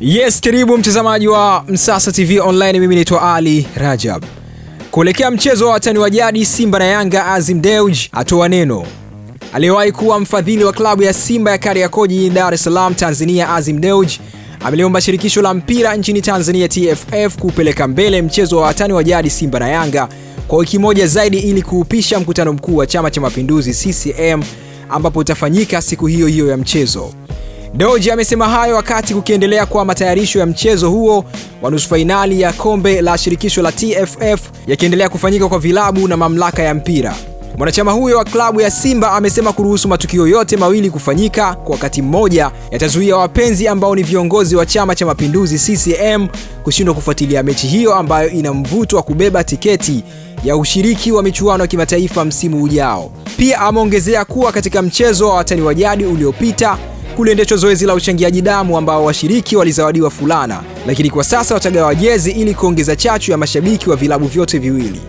Yes, karibu mtazamaji wa Msasa TV Online. Mimi naitwa Ali Rajab. Kuelekea mchezo wa watani wa jadi Simba na Yanga, Azim Deuji atoa neno. Aliyewahi kuwa mfadhili wa klabu ya Simba ya Kariakoo jijini Dar es Salaam, Tanzania, Azim Deuji ameliomba shirikisho la mpira nchini Tanzania TFF kupeleka mbele mchezo wa watani wa jadi Simba na Yanga kwa wiki moja zaidi ili kuupisha mkutano mkuu wa Chama cha Mapinduzi CCM ambapo utafanyika siku hiyo hiyo ya mchezo. Dewji amesema hayo wakati kukiendelea kwa matayarisho ya mchezo huo wa nusu fainali ya kombe la shirikisho la TFF yakiendelea kufanyika kwa vilabu na mamlaka ya mpira. Mwanachama huyo wa klabu ya Simba amesema kuruhusu matukio yote mawili kufanyika kwa wakati mmoja yatazuia wapenzi ambao ni viongozi wa Chama cha Mapinduzi CCM kushindwa kufuatilia mechi hiyo ambayo ina mvuto wa kubeba tiketi ya ushiriki wa michuano ya kimataifa msimu ujao. Pia ameongezea kuwa katika mchezo wa watani wa jadi uliopita kuliendeshwa zoezi la uchangiaji damu ambao washiriki walizawadiwa fulana, lakini kwa sasa watagawa jezi ili kuongeza chachu ya mashabiki wa vilabu vyote viwili.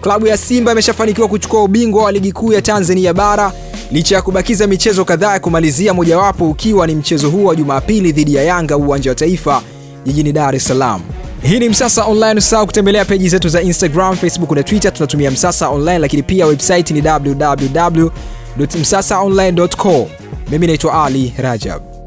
Klabu ya Simba imeshafanikiwa kuchukua ubingwa wa ligi kuu ya Tanzania bara licha ya kubakiza michezo kadhaa ya kumalizia, mojawapo ukiwa ni mchezo huu wa Jumapili dhidi ya Yanga uwanja wa Taifa jijini Dar es Salaam. Hii ni Msasa Online. Usahau kutembelea peji zetu za Instagram, Facebook na Twitter, tunatumia Msasa Online, lakini pia website ni www.msasaonline.com. Mimi naitwa Ali Rajab.